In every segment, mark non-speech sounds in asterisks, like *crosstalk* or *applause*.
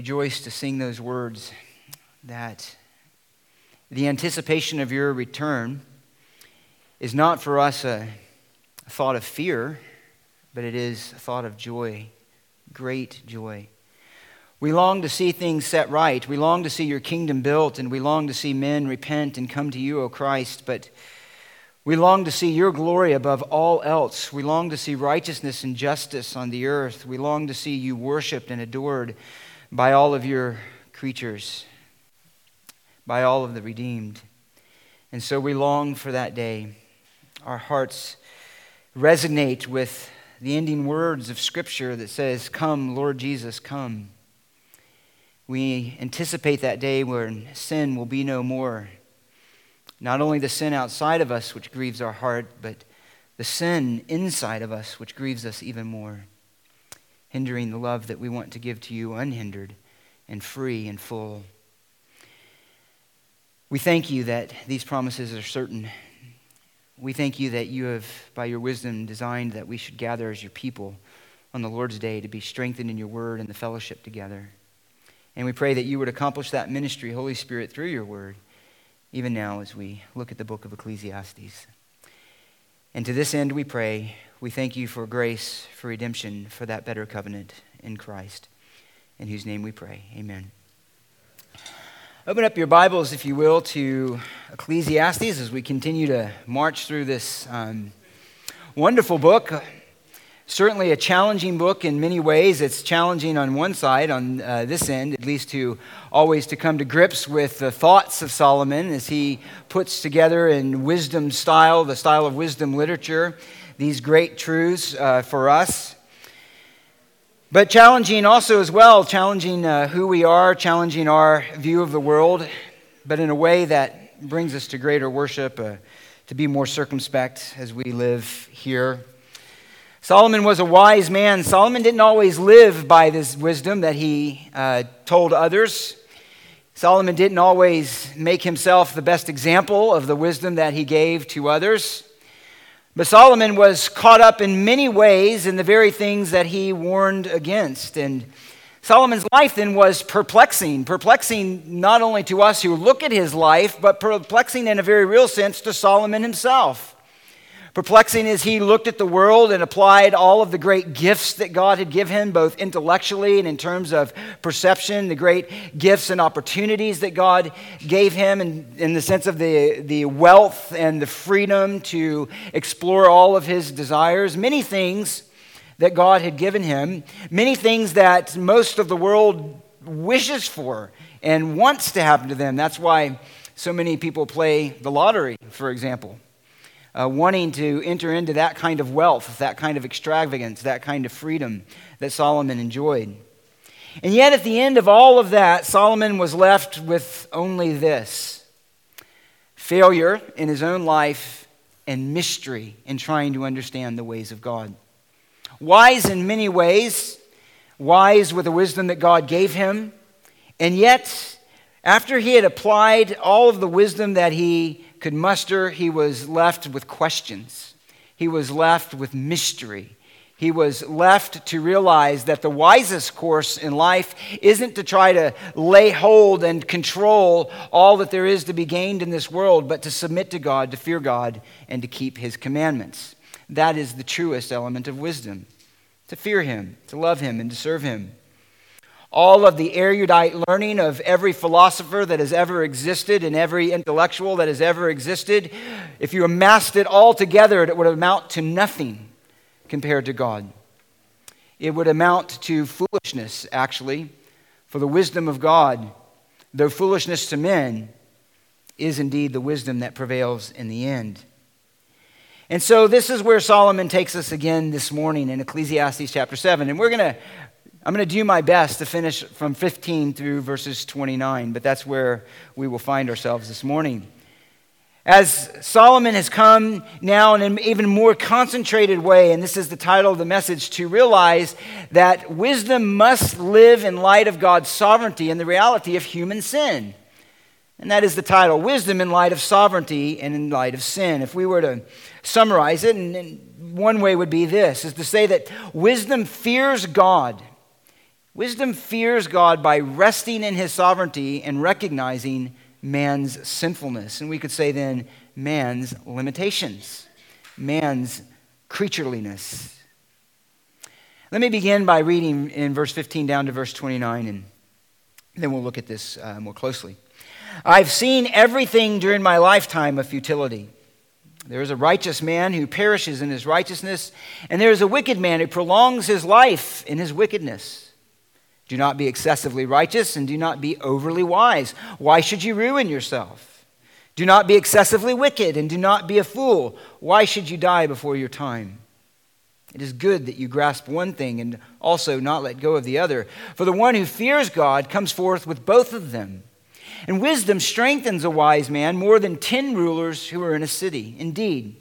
rejoice to sing those words that the anticipation of your return is not for us a, thought of fear, but it is a thought of joy, great joy. We long to see things set right. We long to see your kingdom built, and we long to see men repent and come to you, O Christ. But we long to see your glory above all else. We long to see righteousness and justice on the earth. We long to see you worshiped and adored by all of your creatures, by all of the redeemed. And so we long for that day. Our hearts resonate with the ending words of Scripture that says, Come, Lord Jesus, come. We anticipate that day when sin will be no more. Not only the sin outside of us, which grieves our heart, but the sin inside of us, which grieves us even more hindering the love that we want to give to you unhindered and free and full. We thank you that these promises are certain. We thank you that you have, by your wisdom, designed that we should gather as your people on the Lord's day to be strengthened in your word and the fellowship together. And we pray that you would accomplish that ministry, Holy Spirit, through your word, even now as we look at the book of Ecclesiastes. And to this end, we pray we thank you for grace, for redemption, for that better covenant in Christ, in whose name we pray. Amen. Open up your Bibles, if you will, to Ecclesiastes as we continue to march through this um, wonderful book. Certainly a challenging book in many ways. It's challenging on one side, on uh, this end, at least to always to come to grips with the thoughts of Solomon as he puts together in wisdom style, the style of wisdom literature, these great truths uh, for us. But challenging also as well, challenging uh, who we are, challenging our view of the world, but in a way that brings us to greater worship, uh, to be more circumspect as we live here. Solomon was a wise man. Solomon didn't always live by this wisdom that he uh, told others. Solomon didn't always make himself the best example of the wisdom that he gave to others. But Solomon was caught up in many ways in the very things that he warned against. And Solomon's life then was perplexing, perplexing not only to us who look at his life, but perplexing in a very real sense to Solomon himself. Perplexing as he looked at the world and applied all of the great gifts that God had given him, both intellectually and in terms of perception, the great gifts and opportunities that God gave him, in, in the sense of the, the wealth and the freedom to explore all of his desires. Many things that God had given him, many things that most of the world wishes for and wants to happen to them. That's why so many people play the lottery, for example uh, wanting to enter into that kind of wealth, that kind of extravagance, that kind of freedom that Solomon enjoyed. And yet, at the end of all of that, Solomon was left with only this failure in his own life and mystery in trying to understand the ways of God. Wise in many ways, wise with the wisdom that God gave him, and yet, after he had applied all of the wisdom that he could muster, he was left with questions. He was left with mystery. He was left to realize that the wisest course in life isn't to try to lay hold and control all that there is to be gained in this world, but to submit to God, to fear God, and to keep his commandments. That is the truest element of wisdom to fear him, to love him, and to serve him all of the erudite learning of every philosopher that has ever existed and every intellectual that has ever existed, if you amassed it all together, it would amount to nothing compared to God. It would amount to foolishness, actually, for the wisdom of God, though foolishness to men, is indeed the wisdom that prevails in the end. And so, this is where Solomon takes us again this morning in Ecclesiastes chapter 7. And we're going to I'm going to do my best to finish from 15 through verses 29, but that's where we will find ourselves this morning. As Solomon has come now in an even more concentrated way, and this is the title of the message, to realize that wisdom must live in light of God's sovereignty and the reality of human sin. And that is the title Wisdom in Light of Sovereignty and in Light of Sin. If we were to summarize it, and one way would be this is to say that wisdom fears God Wisdom fears God by resting in his sovereignty and recognizing man's sinfulness. And we could say then, man's limitations, man's creatureliness. Let me begin by reading in verse 15 down to verse 29, and then we'll look at this uh, more closely. I've seen everything during my lifetime of futility. There is a righteous man who perishes in his righteousness, and there is a wicked man who prolongs his life in his wickedness. Do not be excessively righteous, and do not be overly wise. Why should you ruin yourself? Do not be excessively wicked, and do not be a fool. Why should you die before your time? It is good that you grasp one thing and also not let go of the other. For the one who fears God comes forth with both of them. And wisdom strengthens a wise man more than ten rulers who are in a city. Indeed,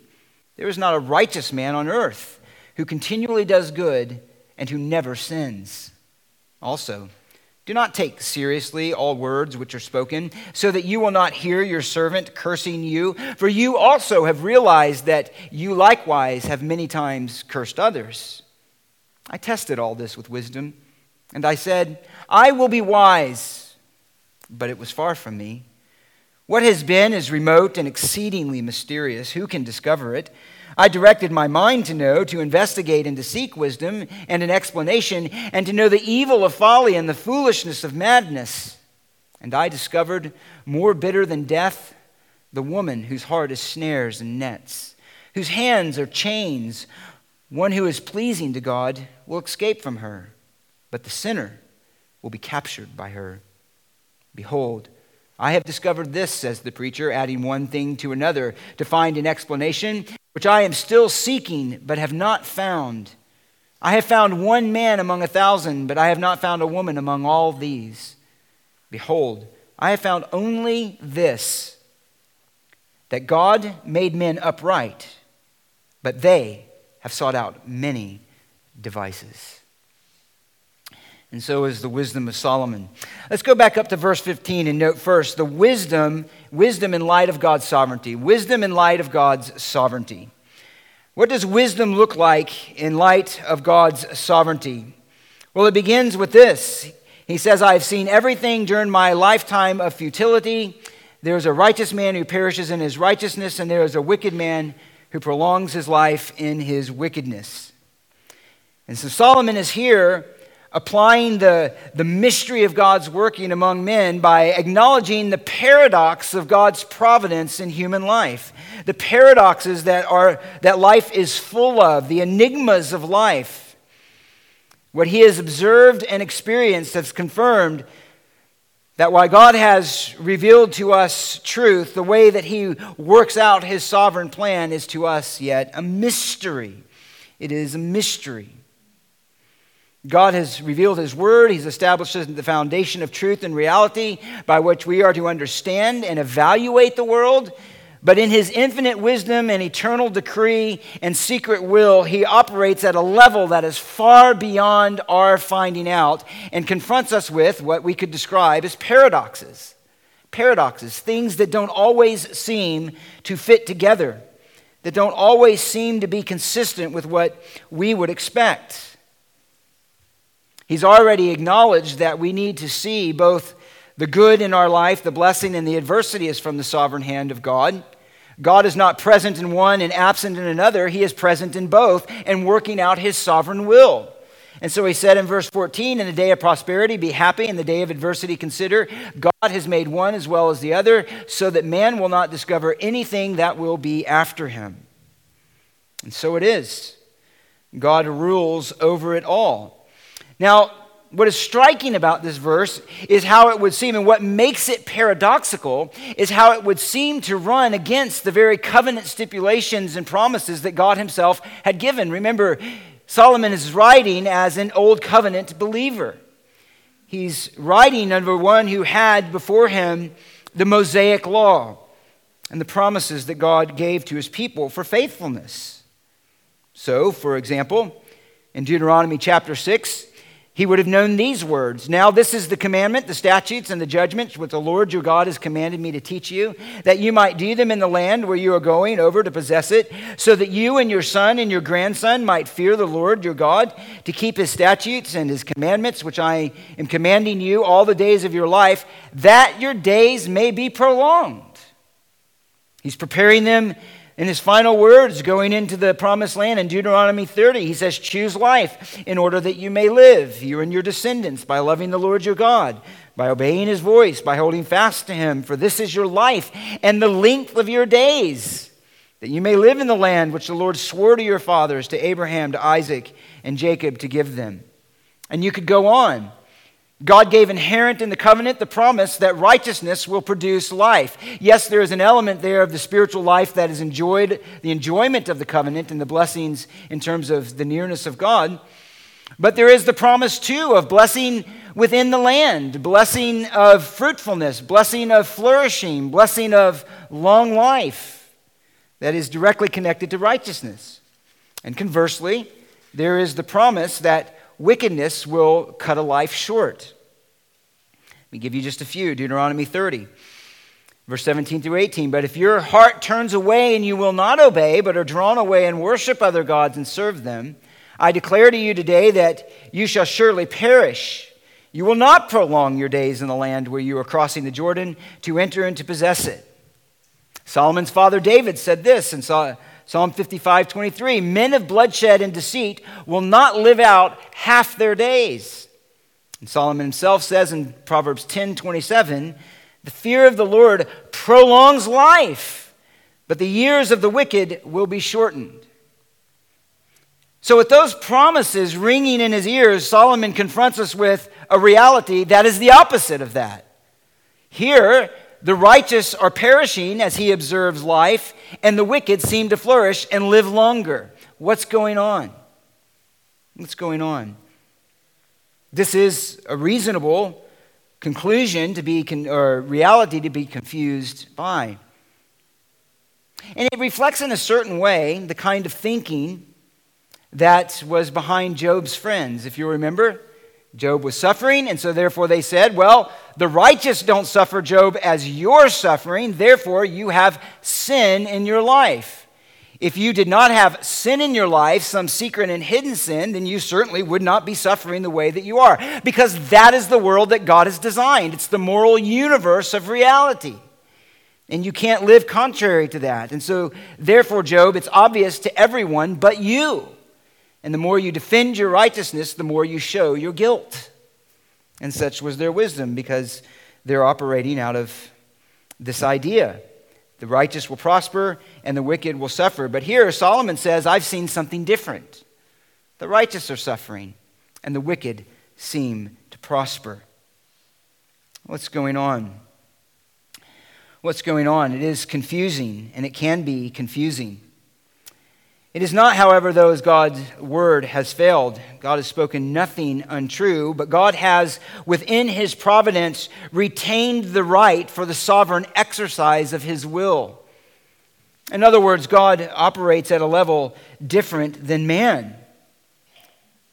there is not a righteous man on earth who continually does good and who never sins. Also, do not take seriously all words which are spoken, so that you will not hear your servant cursing you. For you also have realized that you likewise have many times cursed others. I tested all this with wisdom, and I said, I will be wise, but it was far from me. What has been is remote and exceedingly mysterious. Who can discover it? I directed my mind to know, to investigate, and to seek wisdom and an explanation, and to know the evil of folly and the foolishness of madness. And I discovered, more bitter than death, the woman whose heart is snares and nets, whose hands are chains. One who is pleasing to God will escape from her, but the sinner will be captured by her. Behold, I have discovered this, says the preacher, adding one thing to another to find an explanation which I am still seeking, but have not found. I have found one man among a thousand, but I have not found a woman among all these. Behold, I have found only this that God made men upright, but they have sought out many devices and so is the wisdom of Solomon. Let's go back up to verse 15 and note first the wisdom, wisdom in light of God's sovereignty. Wisdom in light of God's sovereignty. What does wisdom look like in light of God's sovereignty? Well, it begins with this. He says, I have seen everything during my lifetime of futility. There is a righteous man who perishes in his righteousness, and there is a wicked man who prolongs his life in his wickedness. And so Solomon is here applying the, the mystery of God's working among men by acknowledging the paradox of God's providence in human life. The paradoxes that, are, that life is full of, the enigmas of life. What he has observed and experienced has confirmed that while God has revealed to us truth, the way that he works out his sovereign plan is to us yet a mystery. It is a mystery. God has revealed His Word. He's established the foundation of truth and reality by which we are to understand and evaluate the world. But in His infinite wisdom and eternal decree and secret will, He operates at a level that is far beyond our finding out and confronts us with what we could describe as paradoxes. Paradoxes, things that don't always seem to fit together, that don't always seem to be consistent with what we would expect. He's already acknowledged that we need to see both the good in our life, the blessing, and the adversity is from the sovereign hand of God. God is not present in one and absent in another. He is present in both and working out his sovereign will. And so he said in verse 14, In the day of prosperity, be happy. In the day of adversity, consider God has made one as well as the other, so that man will not discover anything that will be after him. And so it is. God rules over it all. Now, what is striking about this verse is how it would seem, and what makes it paradoxical is how it would seem to run against the very covenant stipulations and promises that God Himself had given. Remember, Solomon is writing as an old covenant believer. He's writing under one who had before him the Mosaic law and the promises that God gave to his people for faithfulness. So, for example, in Deuteronomy chapter 6, he would have known these words. Now, this is the commandment, the statutes, and the judgments which the Lord your God has commanded me to teach you, that you might do them in the land where you are going over to possess it, so that you and your son and your grandson might fear the Lord your God, to keep his statutes and his commandments, which I am commanding you all the days of your life, that your days may be prolonged. He's preparing them in his final words, going into the promised land in Deuteronomy 30, he says, Choose life in order that you may live, you and your descendants, by loving the Lord your God, by obeying his voice, by holding fast to him. For this is your life and the length of your days, that you may live in the land which the Lord swore to your fathers, to Abraham, to Isaac, and Jacob, to give them. And you could go on. God gave inherent in the covenant the promise that righteousness will produce life. Yes, there is an element there of the spiritual life that is enjoyed, the enjoyment of the covenant and the blessings in terms of the nearness of God. But there is the promise, too, of blessing within the land, blessing of fruitfulness, blessing of flourishing, blessing of long life that is directly connected to righteousness. And conversely, there is the promise that wickedness will cut a life short. Let me give you just a few Deuteronomy 30, verse 17 through 18. But if your heart turns away and you will not obey, but are drawn away and worship other gods and serve them, I declare to you today that you shall surely perish. You will not prolong your days in the land where you are crossing the Jordan to enter and to possess it. Solomon's father David said this in Psalm 55 23 Men of bloodshed and deceit will not live out half their days. And Solomon himself says in Proverbs 10 27, The fear of the Lord prolongs life, but the years of the wicked will be shortened. So, with those promises ringing in his ears, Solomon confronts us with a reality that is the opposite of that. Here, the righteous are perishing as he observes life, and the wicked seem to flourish and live longer. What's going on? What's going on? This is a reasonable conclusion to be, con- or reality to be confused by. And it reflects in a certain way the kind of thinking that was behind Job's friends. If you remember, Job was suffering, and so therefore they said, Well, the righteous don't suffer, Job, as you're suffering, therefore you have sin in your life. If you did not have sin in your life, some secret and hidden sin, then you certainly would not be suffering the way that you are, because that is the world that God has designed. It's the moral universe of reality. And you can't live contrary to that. And so, therefore, Job, it's obvious to everyone but you and the more you defend your righteousness, the more you show your guilt. And such was their wisdom because they're operating out of this idea. The righteous will prosper and the wicked will suffer. But here Solomon says, I've seen something different. The righteous are suffering and the wicked seem to prosper. What's going on? What's going on? It is confusing and it can be confusing. It is not, however, though, as God's word has failed. God has spoken nothing untrue, but God has, within his providence, retained the right for the sovereign exercise of his will. In other words, God operates at a level different than man.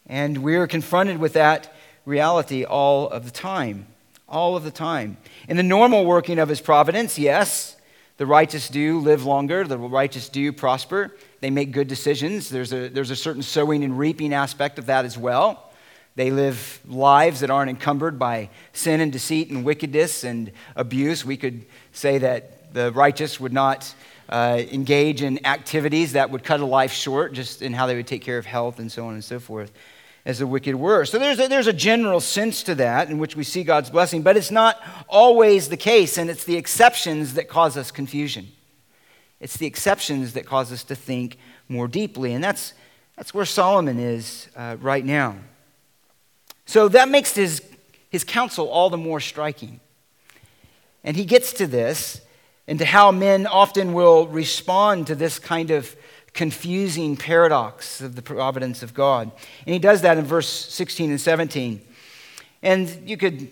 And we're confronted with that reality all of the time. All of the time. In the normal working of his providence, yes, the righteous do live longer, the righteous do prosper. They make good decisions. There's a, there's a certain sowing and reaping aspect of that as well. They live lives that aren't encumbered by sin and deceit and wickedness and abuse. We could say that the righteous would not uh, engage in activities that would cut a life short, just in how they would take care of health and so on and so forth as the wicked were. So there's a, there's a general sense to that in which we see God's blessing, but it's not always the case, and it's the exceptions that cause us confusion. It's the exceptions that cause us to think more deeply, and that's, that's where Solomon is uh, right now. So that makes his, his counsel all the more striking. And he gets to this and to how men often will respond to this kind of confusing paradox of the providence of God. And he does that in verse 16 and 17. And you could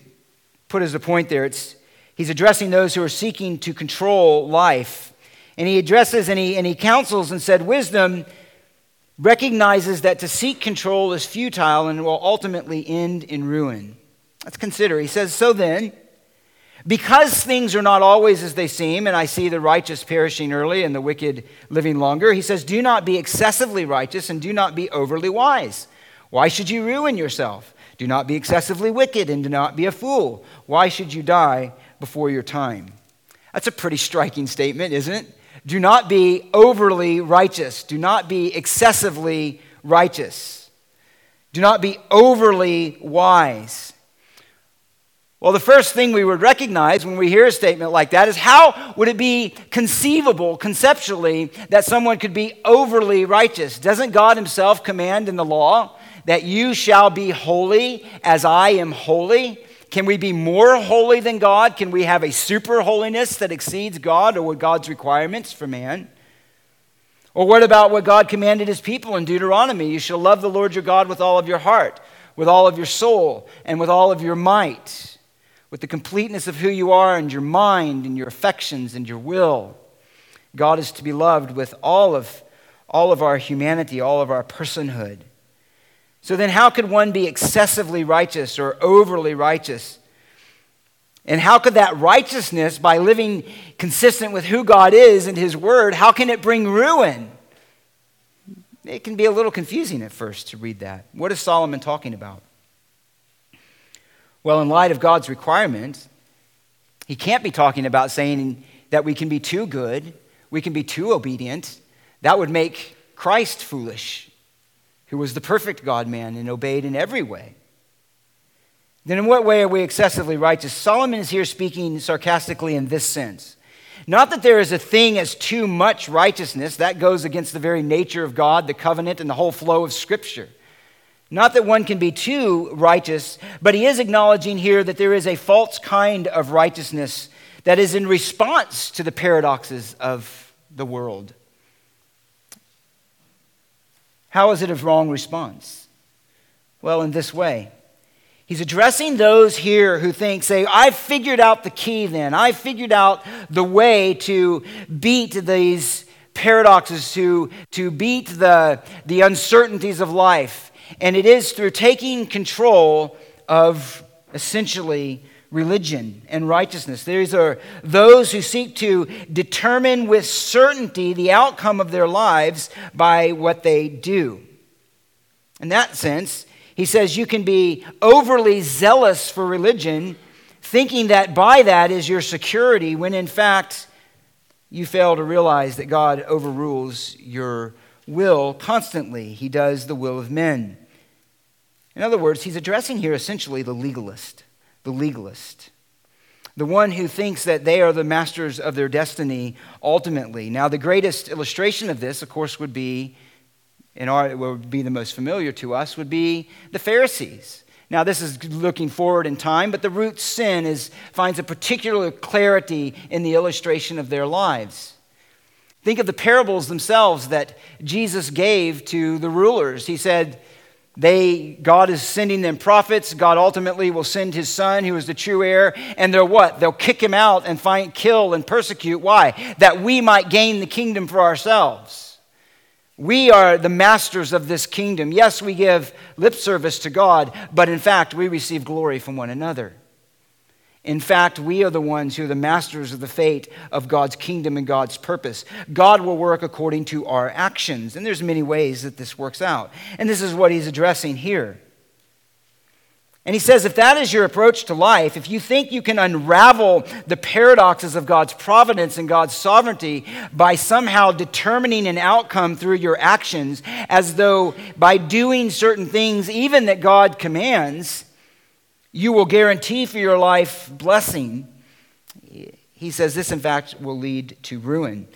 put as a point there, it's, he's addressing those who are seeking to control life. And he addresses and he, and he counsels and said, Wisdom recognizes that to seek control is futile and will ultimately end in ruin. Let's consider. He says, So then, because things are not always as they seem, and I see the righteous perishing early and the wicked living longer, he says, Do not be excessively righteous and do not be overly wise. Why should you ruin yourself? Do not be excessively wicked and do not be a fool. Why should you die before your time? That's a pretty striking statement, isn't it? Do not be overly righteous. Do not be excessively righteous. Do not be overly wise. Well, the first thing we would recognize when we hear a statement like that is how would it be conceivable, conceptually, that someone could be overly righteous? Doesn't God Himself command in the law that you shall be holy as I am holy? Can we be more holy than God? Can we have a super holiness that exceeds God or God's requirements for man? Or what about what God commanded his people in Deuteronomy? You shall love the Lord your God with all of your heart, with all of your soul, and with all of your might, with the completeness of who you are and your mind and your affections and your will. God is to be loved with all of, all of our humanity, all of our personhood. So then, how could one be excessively righteous or overly righteous? And how could that righteousness, by living consistent with who God is and His Word, how can it bring ruin? It can be a little confusing at first to read that. What is Solomon talking about? Well, in light of God's requirements, he can't be talking about saying that we can be too good, we can be too obedient. That would make Christ foolish who was the perfect God man and obeyed in every way. Then, in what way are we excessively righteous? Solomon is here speaking sarcastically in this sense. Not that there is a thing as too much righteousness, that goes against the very nature of God, the covenant, and the whole flow of Scripture. Not that one can be too righteous, but he is acknowledging here that there is a false kind of righteousness that is in response to the paradoxes of the world. How is it a wrong response? Well, in this way. He's addressing those here who think, say, I've figured out the key then. I've figured out the way to beat these paradoxes, to, to beat the, the uncertainties of life. And it is through taking control of essentially religion and righteousness. These are those who seek to determine with certainty the outcome of their lives by what they do. In that sense, he says you can be overly zealous for religion, thinking that by that is your security, when in fact you fail to realize that God overrules your will constantly. He does the will of men. In other words, he's addressing here essentially the legalist the legalist, the one who thinks that they are the masters of their destiny ultimately. Now, the greatest illustration of this, of course, would be, in our, would be the most familiar to us, would be the Pharisees. Now, this is looking forward in time, but the root sin is, finds a particular clarity in the illustration of their lives. Think of the parables themselves that Jesus gave to the rulers. He said, they, God is sending them prophets. God ultimately will send his son, who is the true heir. And they're what? They'll kick him out and find, kill and persecute. Why? That we might gain the kingdom for ourselves. We are the masters of this kingdom. Yes, we give lip service to God, but in fact, we receive glory from one another. In fact, we are the ones who are the masters of the fate of God's kingdom and God's purpose. God will work according to our actions, and there's many ways that this works out. And this is what he's addressing here. And he says, if that is your approach to life, if you think you can unravel the paradoxes of God's providence and God's sovereignty by somehow determining an outcome through your actions, as though by doing certain things, even that God commands, you will guarantee for your life blessing. He says this, in fact, will lead to ruin.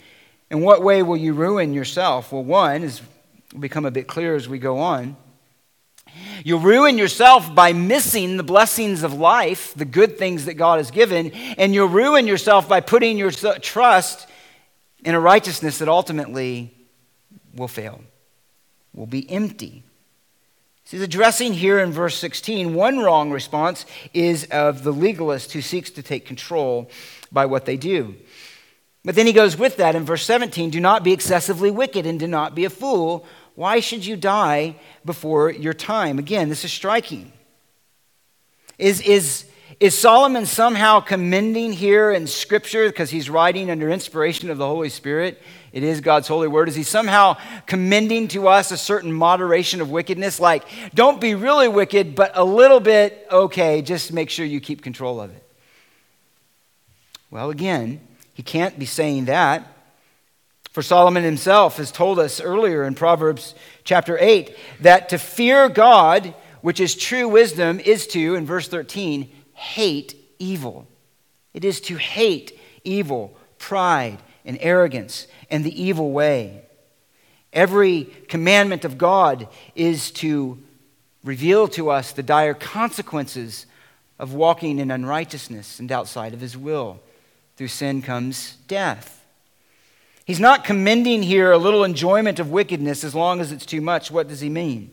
In what way will you ruin yourself? Well, one is become a bit clear as we go on. You'll ruin yourself by missing the blessings of life, the good things that God has given, and you'll ruin yourself by putting your trust in a righteousness that ultimately will fail, will be empty. He's addressing here in verse 16 one wrong response is of the legalist who seeks to take control by what they do. But then he goes with that in verse 17 do not be excessively wicked and do not be a fool. Why should you die before your time? Again, this is striking. Is, is, is Solomon somehow commending here in Scripture because he's writing under inspiration of the Holy Spirit? It is God's holy word. Is he somehow commending to us a certain moderation of wickedness? Like, don't be really wicked, but a little bit okay, just make sure you keep control of it. Well, again, he can't be saying that. For Solomon himself has told us earlier in Proverbs chapter 8 that to fear God, which is true wisdom, is to, in verse 13, hate evil. It is to hate evil, pride, and arrogance, and the evil way. Every commandment of God is to reveal to us the dire consequences of walking in unrighteousness and outside of His will. Through sin comes death. He's not commending here a little enjoyment of wickedness as long as it's too much. What does he mean?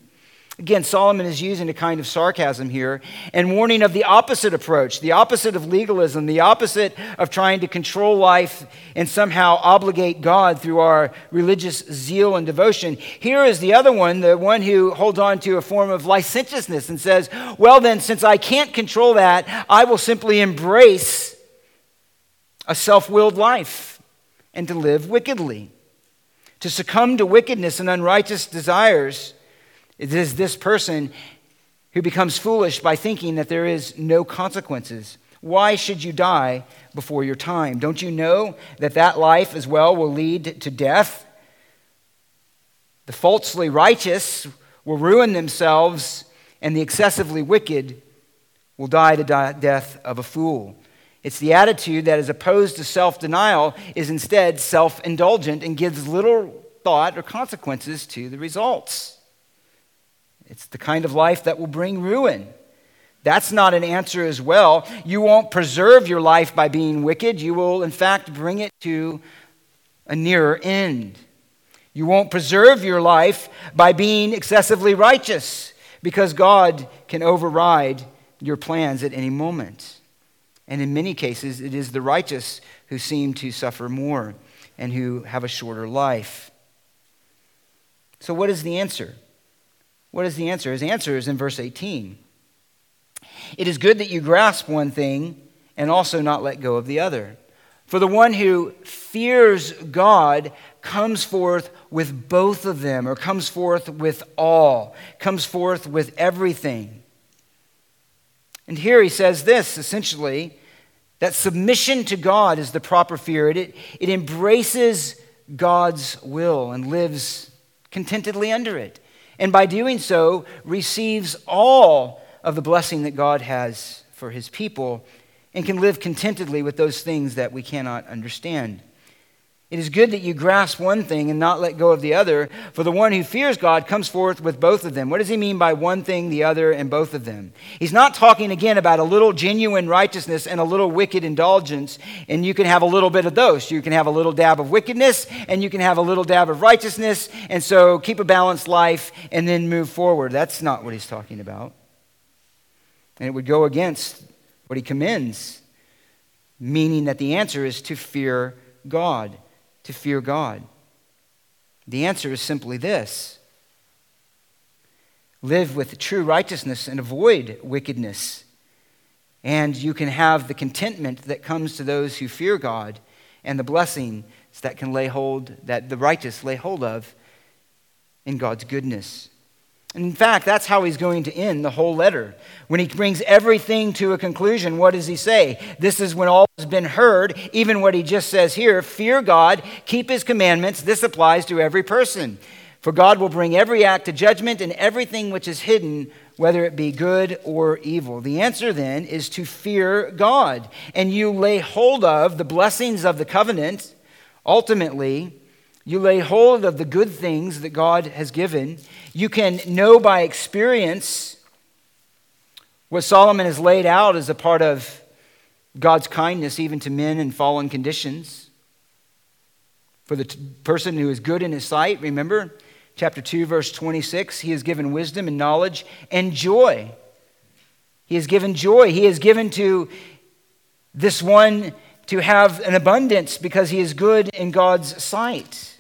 Again, Solomon is using a kind of sarcasm here and warning of the opposite approach, the opposite of legalism, the opposite of trying to control life and somehow obligate God through our religious zeal and devotion. Here is the other one, the one who holds on to a form of licentiousness and says, Well, then, since I can't control that, I will simply embrace a self willed life and to live wickedly. To succumb to wickedness and unrighteous desires, it is this person who becomes foolish by thinking that there is no consequences. Why should you die before your time? Don't you know that that life as well will lead to death? The falsely righteous will ruin themselves, and the excessively wicked will die the death of a fool. It's the attitude that is opposed to self denial, is instead self indulgent and gives little thought or consequences to the results. It's the kind of life that will bring ruin. That's not an answer as well. You won't preserve your life by being wicked. You will, in fact, bring it to a nearer end. You won't preserve your life by being excessively righteous because God can override your plans at any moment. And in many cases, it is the righteous who seem to suffer more and who have a shorter life. So, what is the answer? What is the answer? His answer is in verse 18. It is good that you grasp one thing and also not let go of the other. For the one who fears God comes forth with both of them, or comes forth with all, comes forth with everything. And here he says this essentially that submission to God is the proper fear. It, it embraces God's will and lives contentedly under it. And by doing so, receives all of the blessing that God has for his people and can live contentedly with those things that we cannot understand. It is good that you grasp one thing and not let go of the other, for the one who fears God comes forth with both of them. What does he mean by one thing, the other, and both of them? He's not talking again about a little genuine righteousness and a little wicked indulgence, and you can have a little bit of those. You can have a little dab of wickedness, and you can have a little dab of righteousness, and so keep a balanced life and then move forward. That's not what he's talking about. And it would go against what he commends, meaning that the answer is to fear God to fear God? The answer is simply this live with true righteousness and avoid wickedness. And you can have the contentment that comes to those who fear God and the blessings that can lay hold, that the righteous lay hold of in God's goodness. In fact, that's how he's going to end the whole letter. When he brings everything to a conclusion, what does he say? This is when all has been heard, even what he just says here fear God, keep his commandments. This applies to every person. For God will bring every act to judgment and everything which is hidden, whether it be good or evil. The answer then is to fear God. And you lay hold of the blessings of the covenant. Ultimately, you lay hold of the good things that God has given. You can know by experience what Solomon has laid out as a part of God's kindness, even to men in fallen conditions. For the t- person who is good in his sight, remember chapter 2, verse 26, he has given wisdom and knowledge and joy. He has given joy. He has given to this one to have an abundance because he is good in God's sight.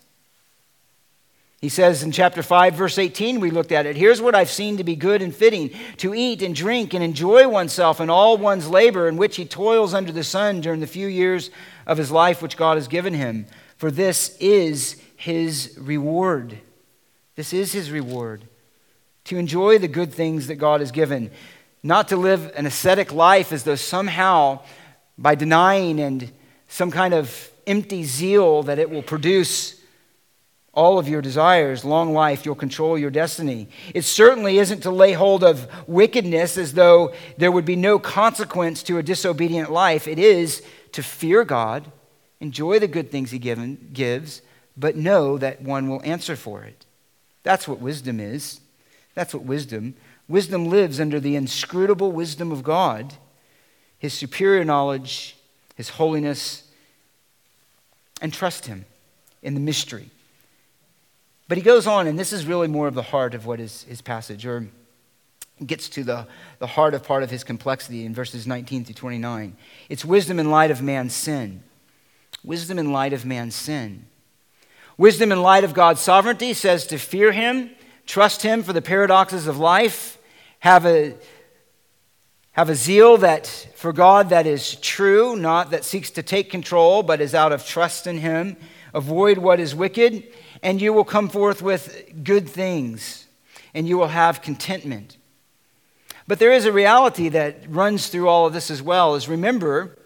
He says in chapter 5, verse 18, we looked at it. Here's what I've seen to be good and fitting to eat and drink and enjoy oneself in all one's labor in which he toils under the sun during the few years of his life which God has given him. For this is his reward. This is his reward. To enjoy the good things that God has given. Not to live an ascetic life as though somehow, by denying and some kind of empty zeal, that it will produce all of your desires, long life, you'll control your destiny. It certainly isn't to lay hold of wickedness as though there would be no consequence to a disobedient life. It is to fear God, enjoy the good things He given, gives, but know that one will answer for it. That's what wisdom is. That's what wisdom. Wisdom lives under the inscrutable wisdom of God, His superior knowledge, His holiness, and trust Him in the mystery. But he goes on, and this is really more of the heart of what is his passage, or gets to the, the heart of part of his complexity in verses 19 through 29. It's wisdom in light of man's sin. Wisdom in light of man's sin. Wisdom in light of God's sovereignty says to fear him, trust him for the paradoxes of life, have a, have a zeal that for God that is true, not that seeks to take control, but is out of trust in him. Avoid what is wicked and you will come forth with good things, and you will have contentment. But there is a reality that runs through all of this as well is remember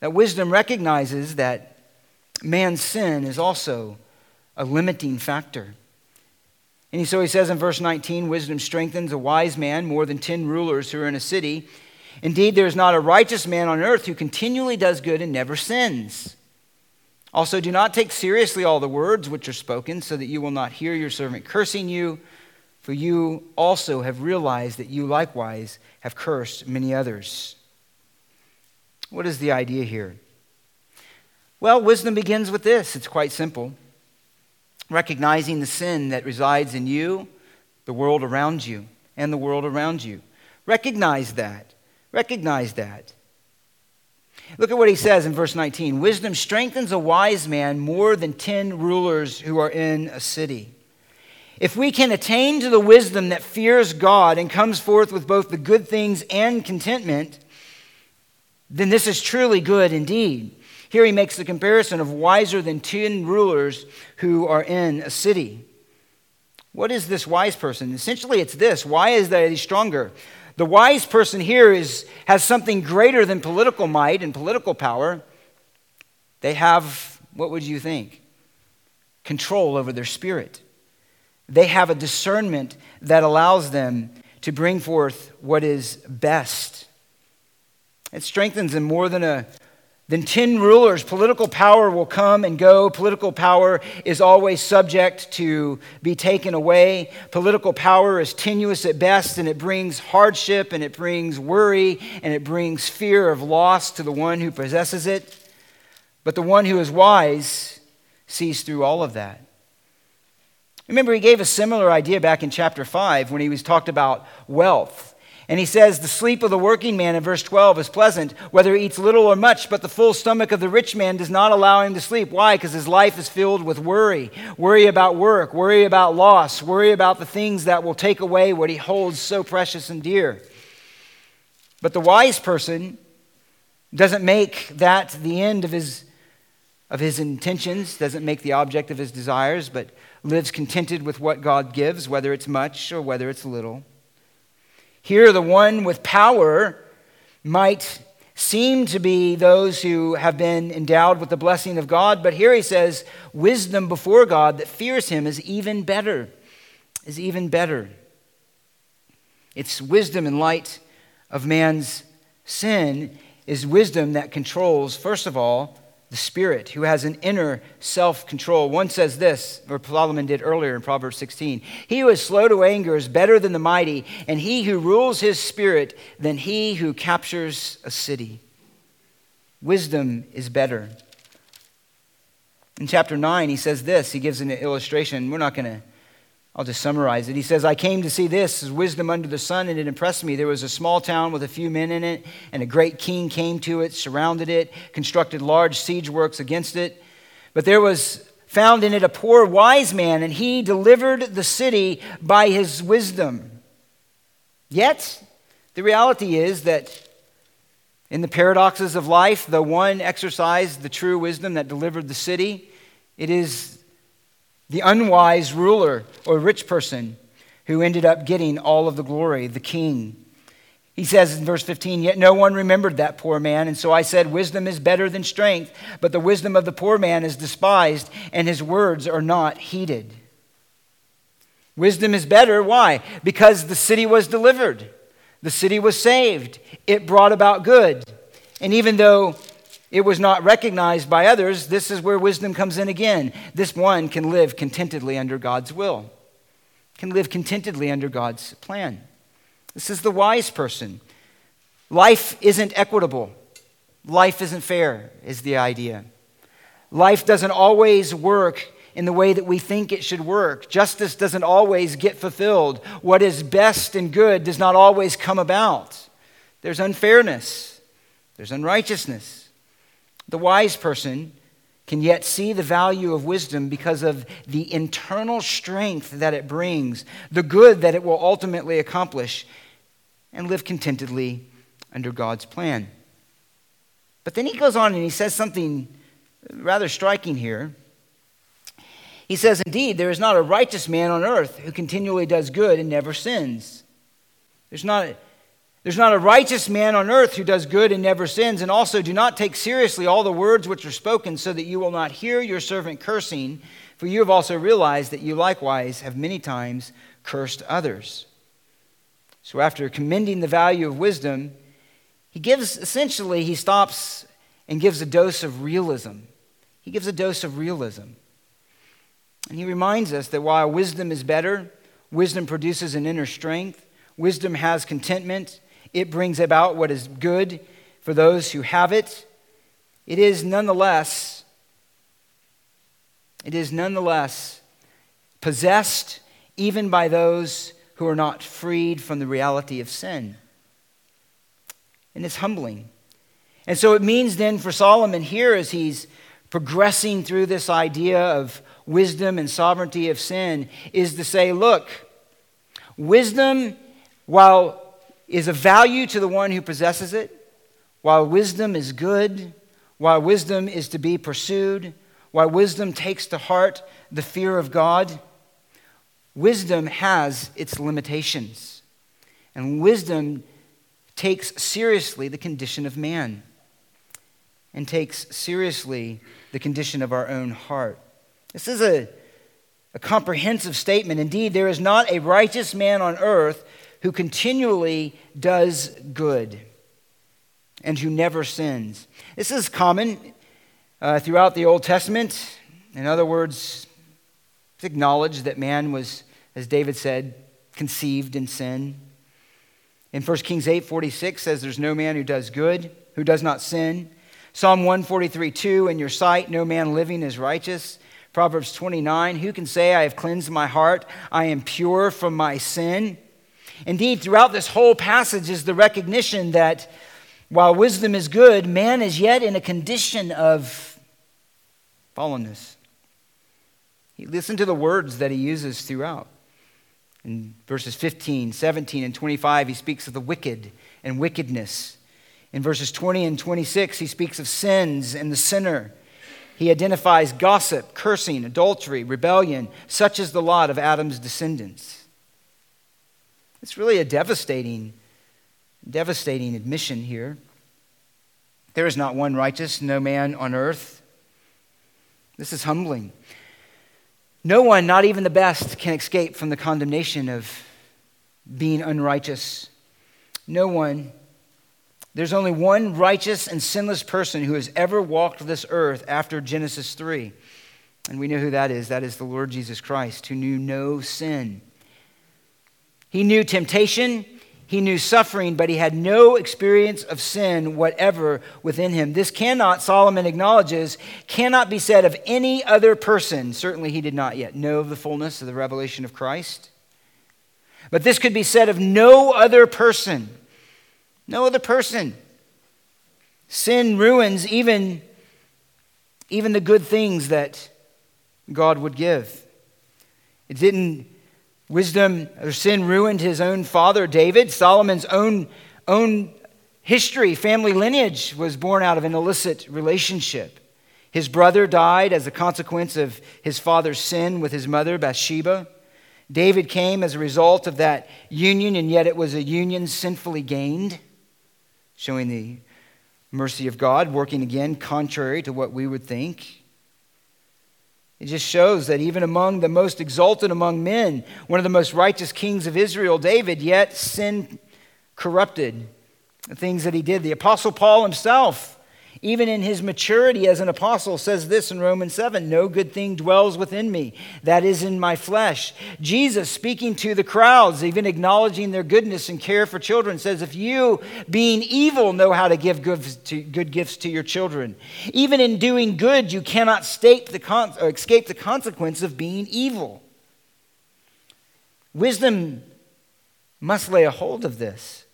that wisdom recognizes that man's sin is also a limiting factor. And so he says in verse 19 wisdom strengthens a wise man more than 10 rulers who are in a city. Indeed, there is not a righteous man on earth who continually does good and never sins. Also, do not take seriously all the words which are spoken, so that you will not hear your servant cursing you, for you also have realized that you likewise have cursed many others. What is the idea here? Well, wisdom begins with this it's quite simple recognizing the sin that resides in you, the world around you, and the world around you. Recognize that. Recognize that. Look at what he says in verse 19 Wisdom strengthens a wise man more than 10 rulers who are in a city. If we can attain to the wisdom that fears God and comes forth with both the good things and contentment, then this is truly good indeed. Here he makes the comparison of wiser than 10 rulers who are in a city. What is this wise person? Essentially, it's this why is that he stronger? The wise person here is, has something greater than political might and political power. They have, what would you think? Control over their spirit. They have a discernment that allows them to bring forth what is best. It strengthens them more than a then 10 rulers. Political power will come and go. Political power is always subject to be taken away. Political power is tenuous at best, and it brings hardship, and it brings worry, and it brings fear of loss to the one who possesses it. But the one who is wise sees through all of that. Remember, he gave a similar idea back in chapter 5 when he was talked about wealth. And he says, The sleep of the working man in verse 12 is pleasant, whether he eats little or much, but the full stomach of the rich man does not allow him to sleep. Why? Because his life is filled with worry worry about work, worry about loss, worry about the things that will take away what he holds so precious and dear. But the wise person doesn't make that the end of his, of his intentions, doesn't make the object of his desires, but lives contented with what God gives, whether it's much or whether it's little. Here, the one with power might seem to be those who have been endowed with the blessing of God, but here he says, wisdom before God that fears him is even better, is even better. It's wisdom in light of man's sin, is wisdom that controls, first of all, the Spirit, who has an inner self control. One says this, or Solomon did earlier in Proverbs 16 He who is slow to anger is better than the mighty, and he who rules his spirit than he who captures a city. Wisdom is better. In chapter 9, he says this. He gives an illustration. We're not going to I'll just summarize it. He says, I came to see this as wisdom under the sun, and it impressed me. There was a small town with a few men in it, and a great king came to it, surrounded it, constructed large siege works against it. But there was found in it a poor wise man, and he delivered the city by his wisdom. Yet, the reality is that in the paradoxes of life, the one exercised the true wisdom that delivered the city. It is the unwise ruler or rich person who ended up getting all of the glory, the king. He says in verse 15, Yet no one remembered that poor man. And so I said, Wisdom is better than strength, but the wisdom of the poor man is despised, and his words are not heeded. Wisdom is better. Why? Because the city was delivered, the city was saved, it brought about good. And even though it was not recognized by others, this is where wisdom comes in again. This one can live contentedly under God's will, can live contentedly under God's plan. This is the wise person. Life isn't equitable. Life isn't fair, is the idea. Life doesn't always work in the way that we think it should work. Justice doesn't always get fulfilled. What is best and good does not always come about. There's unfairness, there's unrighteousness. The wise person can yet see the value of wisdom because of the internal strength that it brings, the good that it will ultimately accomplish, and live contentedly under God's plan. But then he goes on and he says something rather striking here. He says, Indeed, there is not a righteous man on earth who continually does good and never sins. There's not, there's not a righteous man on earth who does good and never sins. And also, do not take seriously all the words which are spoken, so that you will not hear your servant cursing. For you have also realized that you likewise have many times cursed others. So, after commending the value of wisdom, he gives essentially, he stops and gives a dose of realism. He gives a dose of realism. And he reminds us that while wisdom is better, wisdom produces an inner strength, wisdom has contentment, it brings about what is good for those who have it. It is nonetheless, it is nonetheless possessed even by those who are not freed from the reality of sin. And it's humbling. And so it means then for Solomon here, as he's progressing through this idea of wisdom and sovereignty of sin, is to say, look, wisdom, while is a value to the one who possesses it, while wisdom is good, while wisdom is to be pursued, while wisdom takes to heart the fear of God, Wisdom has its limitations, and wisdom takes seriously the condition of man and takes seriously the condition of our own heart. This is a, a comprehensive statement. Indeed, there is not a righteous man on earth who continually does good and who never sins. This is common uh, throughout the Old Testament. In other words, it's acknowledged that man was, as David said, conceived in sin. In 1 Kings 8 46 says, There's no man who does good, who does not sin. Psalm 143 2, In your sight, no man living is righteous. Proverbs 29, Who can say, I have cleansed my heart, I am pure from my sin? Indeed, throughout this whole passage is the recognition that while wisdom is good, man is yet in a condition of fallenness. Listen to the words that he uses throughout. In verses 15, 17, and 25, he speaks of the wicked and wickedness. In verses 20 and 26, he speaks of sins and the sinner. He identifies gossip, cursing, adultery, rebellion, such as the lot of Adam's descendants. It's really a devastating, devastating admission here. There is not one righteous, no man on earth. This is humbling. No one, not even the best, can escape from the condemnation of being unrighteous. No one. There's only one righteous and sinless person who has ever walked this earth after Genesis 3. And we know who that is. That is the Lord Jesus Christ, who knew no sin. He knew temptation, he knew suffering, but he had no experience of sin whatever within him. This cannot, Solomon acknowledges, cannot be said of any other person. Certainly, he did not yet know of the fullness of the revelation of Christ. But this could be said of no other person. No other person. Sin ruins even, even the good things that God would give. It didn't, wisdom or sin ruined his own father, David. Solomon's own, own history, family lineage was born out of an illicit relationship. His brother died as a consequence of his father's sin with his mother, Bathsheba. David came as a result of that union, and yet it was a union sinfully gained, showing the mercy of God, working again contrary to what we would think. It just shows that even among the most exalted among men, one of the most righteous kings of Israel, David, yet sin corrupted the things that he did. The Apostle Paul himself even in his maturity as an apostle, says this in Romans 7 No good thing dwells within me, that is in my flesh. Jesus, speaking to the crowds, even acknowledging their goodness and care for children, says, If you, being evil, know how to give good gifts to your children, even in doing good, you cannot escape the, con- escape the consequence of being evil. Wisdom must lay a hold of this.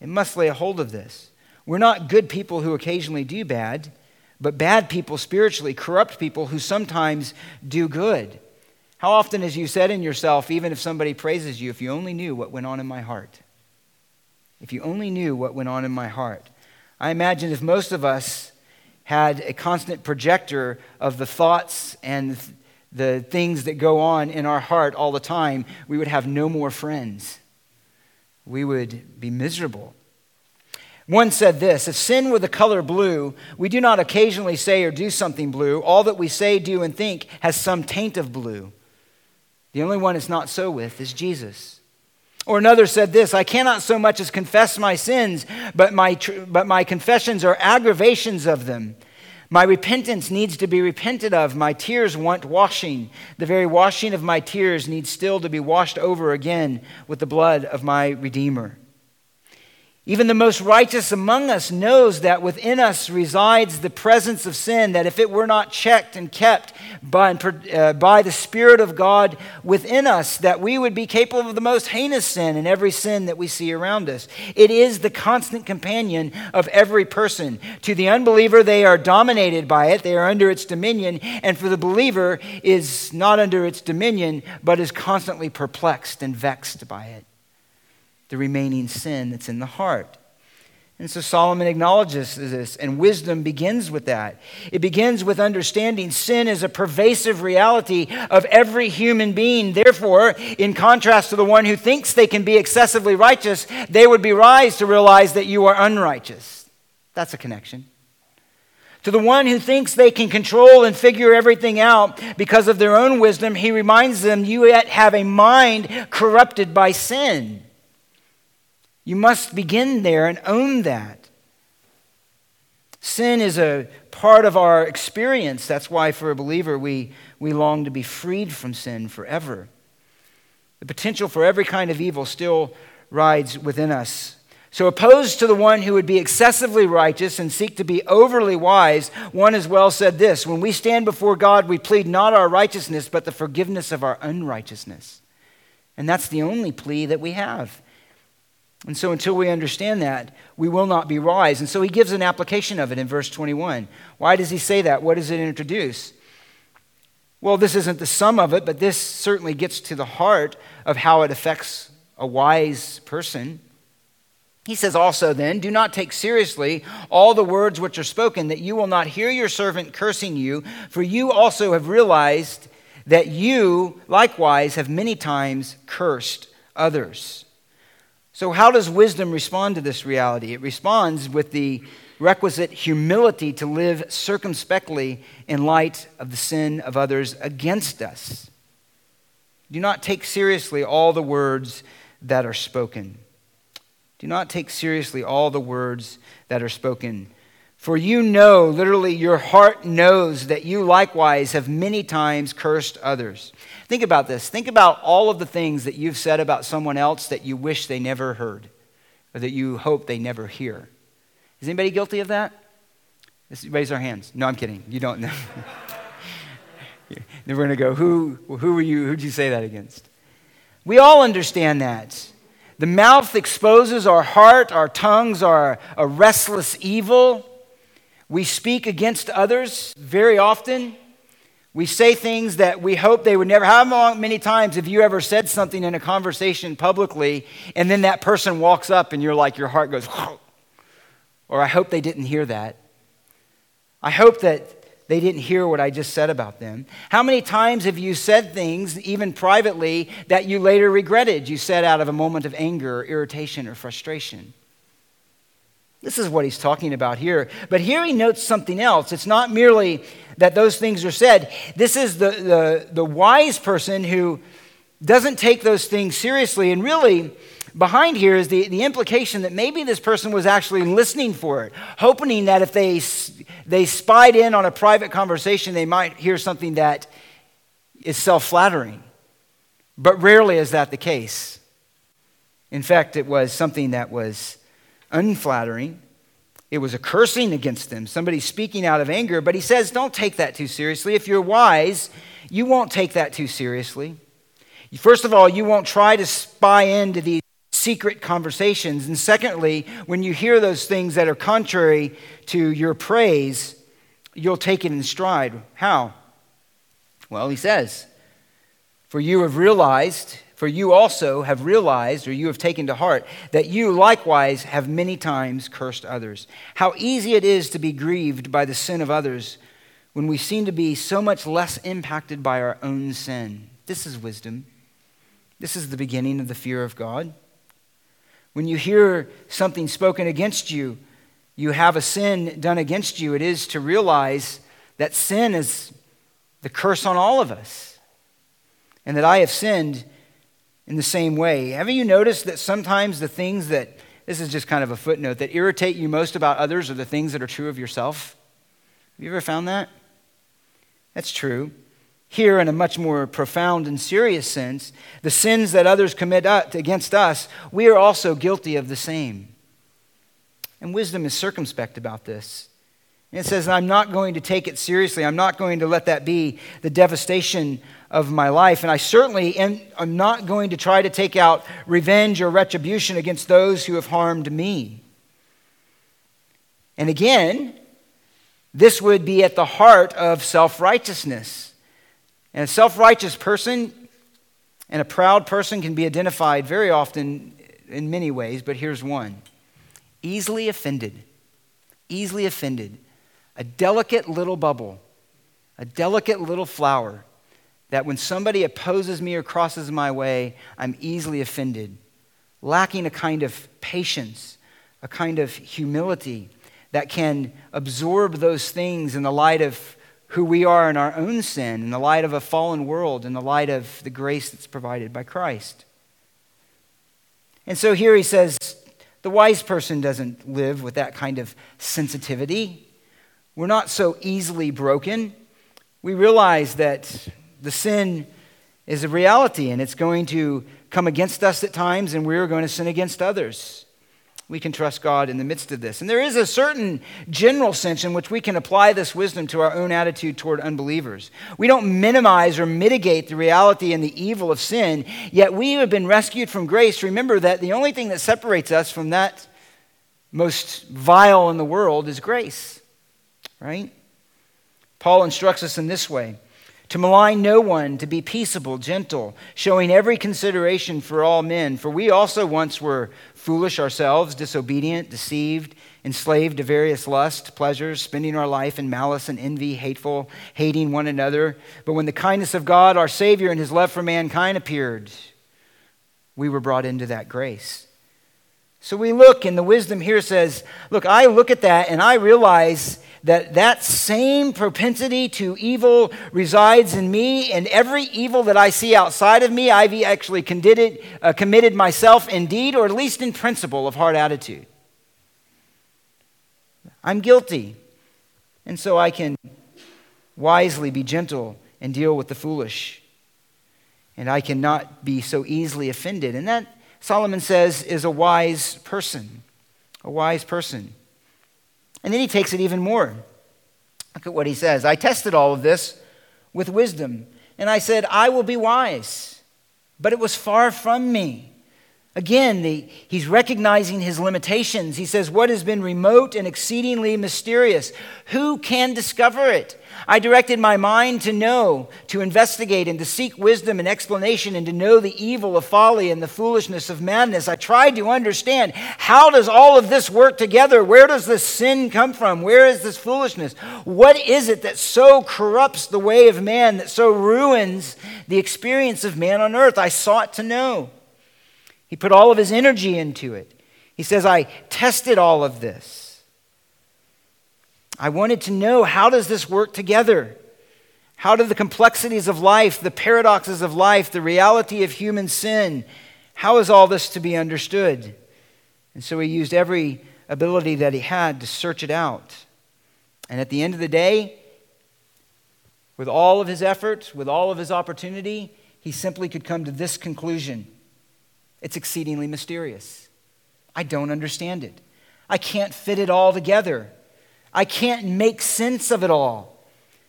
It must lay a hold of this. We're not good people who occasionally do bad, but bad people spiritually, corrupt people who sometimes do good. How often has you said in yourself, even if somebody praises you, if you only knew what went on in my heart? If you only knew what went on in my heart. I imagine if most of us had a constant projector of the thoughts and the things that go on in our heart all the time, we would have no more friends. We would be miserable. One said this If sin were the color blue, we do not occasionally say or do something blue. All that we say, do, and think has some taint of blue. The only one it's not so with is Jesus. Or another said this I cannot so much as confess my sins, but my, tr- but my confessions are aggravations of them. My repentance needs to be repented of. My tears want washing. The very washing of my tears needs still to be washed over again with the blood of my Redeemer. Even the most righteous among us knows that within us resides the presence of sin, that if it were not checked and kept by, uh, by the Spirit of God within us, that we would be capable of the most heinous sin and every sin that we see around us. It is the constant companion of every person. To the unbeliever, they are dominated by it, they are under its dominion, and for the believer is not under its dominion, but is constantly perplexed and vexed by it the remaining sin that's in the heart. And so Solomon acknowledges this, and wisdom begins with that. It begins with understanding sin is a pervasive reality of every human being. Therefore, in contrast to the one who thinks they can be excessively righteous, they would be wise to realize that you are unrighteous. That's a connection. To the one who thinks they can control and figure everything out because of their own wisdom, he reminds them you yet have a mind corrupted by sin. You must begin there and own that. Sin is a part of our experience. That's why, for a believer, we, we long to be freed from sin forever. The potential for every kind of evil still rides within us. So, opposed to the one who would be excessively righteous and seek to be overly wise, one has well said this When we stand before God, we plead not our righteousness, but the forgiveness of our unrighteousness. And that's the only plea that we have. And so, until we understand that, we will not be wise. And so, he gives an application of it in verse 21. Why does he say that? What does it introduce? Well, this isn't the sum of it, but this certainly gets to the heart of how it affects a wise person. He says also, then, do not take seriously all the words which are spoken, that you will not hear your servant cursing you, for you also have realized that you likewise have many times cursed others. So, how does wisdom respond to this reality? It responds with the requisite humility to live circumspectly in light of the sin of others against us. Do not take seriously all the words that are spoken. Do not take seriously all the words that are spoken. For you know, literally, your heart knows that you likewise have many times cursed others. Think about this. Think about all of the things that you've said about someone else that you wish they never heard or that you hope they never hear. Is anybody guilty of that? Raise our hands. No, I'm kidding. You don't know. *laughs* then we're going to go, who, who were you? Who'd you say that against? We all understand that. The mouth exposes our heart, our tongues are a restless evil. We speak against others very often. We say things that we hope they would never. How many times have you ever said something in a conversation publicly and then that person walks up and you're like, your heart goes, *laughs* or I hope they didn't hear that. I hope that they didn't hear what I just said about them. How many times have you said things, even privately, that you later regretted? You said out of a moment of anger, irritation, or frustration. This is what he's talking about here. But here he notes something else. It's not merely that those things are said, this is the, the, the wise person who doesn't take those things seriously. And really, behind here is the, the implication that maybe this person was actually listening for it, hoping that if they, they spied in on a private conversation, they might hear something that is self flattering. But rarely is that the case. In fact, it was something that was unflattering. It was a cursing against them, somebody speaking out of anger. But he says, don't take that too seriously. If you're wise, you won't take that too seriously. First of all, you won't try to spy into these secret conversations. And secondly, when you hear those things that are contrary to your praise, you'll take it in stride. How? Well, he says, For you have realized for you also have realized, or you have taken to heart, that you likewise have many times cursed others. How easy it is to be grieved by the sin of others when we seem to be so much less impacted by our own sin. This is wisdom. This is the beginning of the fear of God. When you hear something spoken against you, you have a sin done against you, it is to realize that sin is the curse on all of us. And that I have sinned in the same way. Haven't you noticed that sometimes the things that, this is just kind of a footnote, that irritate you most about others are the things that are true of yourself? Have you ever found that? That's true. Here, in a much more profound and serious sense, the sins that others commit against us, we are also guilty of the same. And wisdom is circumspect about this. It says, I'm not going to take it seriously. I'm not going to let that be the devastation of my life. And I certainly am, I'm not going to try to take out revenge or retribution against those who have harmed me. And again, this would be at the heart of self righteousness. And a self righteous person and a proud person can be identified very often in many ways, but here's one easily offended. Easily offended. A delicate little bubble, a delicate little flower that when somebody opposes me or crosses my way, I'm easily offended, lacking a kind of patience, a kind of humility that can absorb those things in the light of who we are in our own sin, in the light of a fallen world, in the light of the grace that's provided by Christ. And so here he says the wise person doesn't live with that kind of sensitivity. We're not so easily broken. We realize that the sin is a reality and it's going to come against us at times, and we're going to sin against others. We can trust God in the midst of this. And there is a certain general sense in which we can apply this wisdom to our own attitude toward unbelievers. We don't minimize or mitigate the reality and the evil of sin, yet we have been rescued from grace. Remember that the only thing that separates us from that most vile in the world is grace, right? Paul instructs us in this way to malign no one, to be peaceable, gentle, showing every consideration for all men. For we also once were foolish ourselves, disobedient, deceived, enslaved to various lusts, pleasures, spending our life in malice and envy, hateful, hating one another. But when the kindness of God, our Savior, and his love for mankind appeared, we were brought into that grace. So we look, and the wisdom here says, Look, I look at that and I realize that that same propensity to evil resides in me, and every evil that I see outside of me, I've actually committed, uh, committed myself in deed, or at least in principle, of hard attitude. I'm guilty, and so I can wisely be gentle and deal with the foolish. And I cannot be so easily offended. And that, Solomon says, is a wise person. A wise person. And then he takes it even more. Look at what he says I tested all of this with wisdom, and I said, I will be wise. But it was far from me. Again, the, he's recognizing his limitations. He says, What has been remote and exceedingly mysterious? Who can discover it? I directed my mind to know, to investigate, and to seek wisdom and explanation, and to know the evil of folly and the foolishness of madness. I tried to understand how does all of this work together? Where does this sin come from? Where is this foolishness? What is it that so corrupts the way of man, that so ruins the experience of man on earth? I sought to know. He put all of his energy into it. He says, I tested all of this. I wanted to know how does this work together? How do the complexities of life, the paradoxes of life, the reality of human sin, how is all this to be understood? And so he used every ability that he had to search it out. And at the end of the day, with all of his efforts, with all of his opportunity, he simply could come to this conclusion it's exceedingly mysterious. I don't understand it. I can't fit it all together. I can't make sense of it all.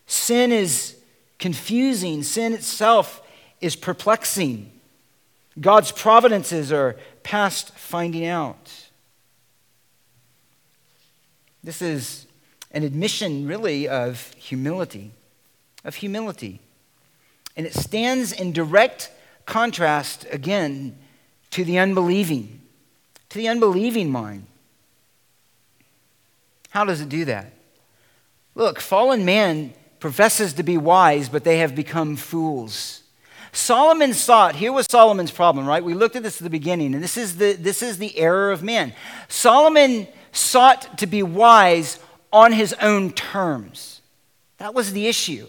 Sin is confusing, sin itself is perplexing. God's providences are past finding out. This is an admission, really, of humility. Of humility. And it stands in direct contrast, again, to the unbelieving, to the unbelieving mind. How does it do that? Look, fallen man professes to be wise, but they have become fools. Solomon sought, here was Solomon's problem, right? We looked at this at the beginning, and this is the, this is the error of man. Solomon sought to be wise on his own terms. That was the issue.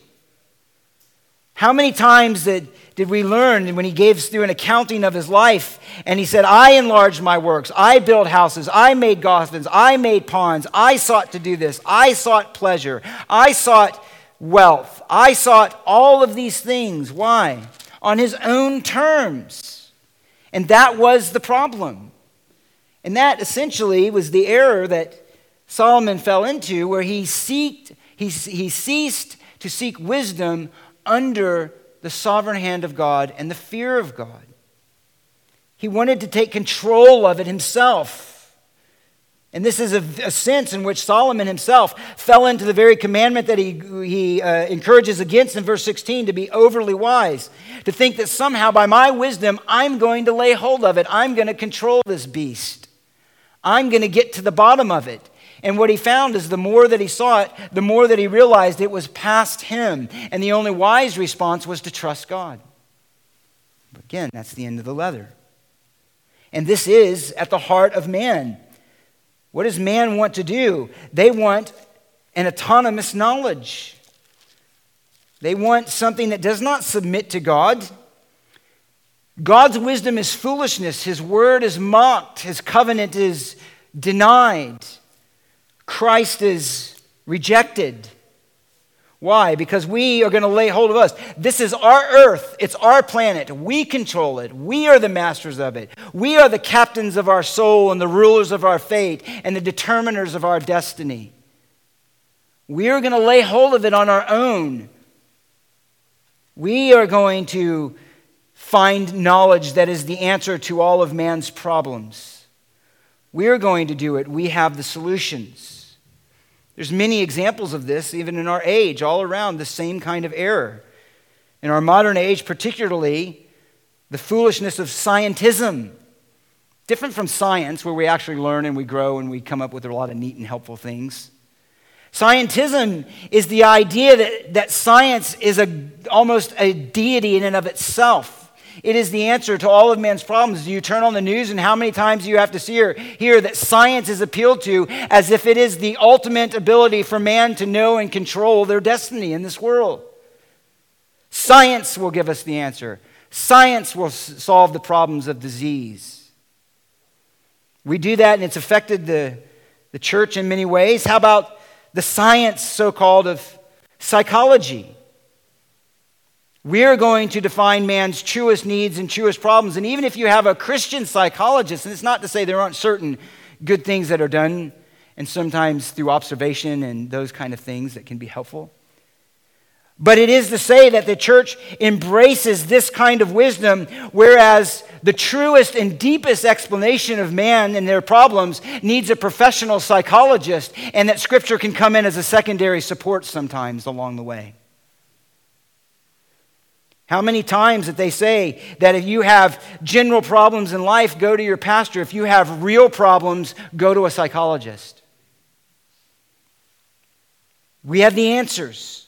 How many times did, did we learn when he gave through an accounting of his life and he said, I enlarged my works, I built houses, I made gardens, I made ponds, I sought to do this, I sought pleasure, I sought wealth, I sought all of these things. Why? On his own terms. And that was the problem. And that essentially was the error that Solomon fell into, where he, seeked, he, he ceased to seek wisdom under the sovereign hand of God and the fear of God. He wanted to take control of it himself. And this is a, a, sense in which Solomon himself fell into the very commandment that he, he uh, encourages against in verse 16 to be overly wise, to think that somehow by my wisdom I'm going to lay hold of it, I'm going to control this beast, I'm going to get to the bottom of it. And what he found is the more that he saw it, the more that he realized it was past him. And the only wise response was to trust God. Again, that's the end of the leather. And this is at the heart of man. What does man want to do? They want an autonomous knowledge. They want something that does not submit to God. God's wisdom is foolishness. His word is mocked. His covenant is denied. Christ is rejected. Why? Because we are going to lay hold of us. This is our earth. It's our planet. We control it. We are the masters of it. We are the captains of our soul and the rulers of our fate and the determiners of our destiny. We are going to lay hold of it on our own. We are going to find knowledge that is the answer to all of man's problems. We are going to do it. We have the solutions. There's many examples of this, even in our age, all around the same kind of error. In our modern age, particularly, the foolishness of scientism. Different from science, where we actually learn and we grow and we come up with a lot of neat and helpful things. Scientism is the idea that, that science is a, almost a deity in and of itself. It is the answer to all of man's problems. Do you turn on the news and how many times do you have to see or hear that science is appealed to as if it is the ultimate ability for man to know and control their destiny in this world? Science will give us the answer. Science will s- solve the problems of disease. We do that and it's affected the, the church in many ways. How about the science, so called, of psychology? We're going to define man's truest needs and truest problems. And even if you have a Christian psychologist, and it's not to say there aren't certain good things that are done, and sometimes through observation and those kind of things that can be helpful. But it is to say that the church embraces this kind of wisdom, whereas the truest and deepest explanation of man and their problems needs a professional psychologist, and that Scripture can come in as a secondary support sometimes along the way. How many times that they say that if you have general problems in life, go to your pastor. If you have real problems, go to a psychologist. We have the answers.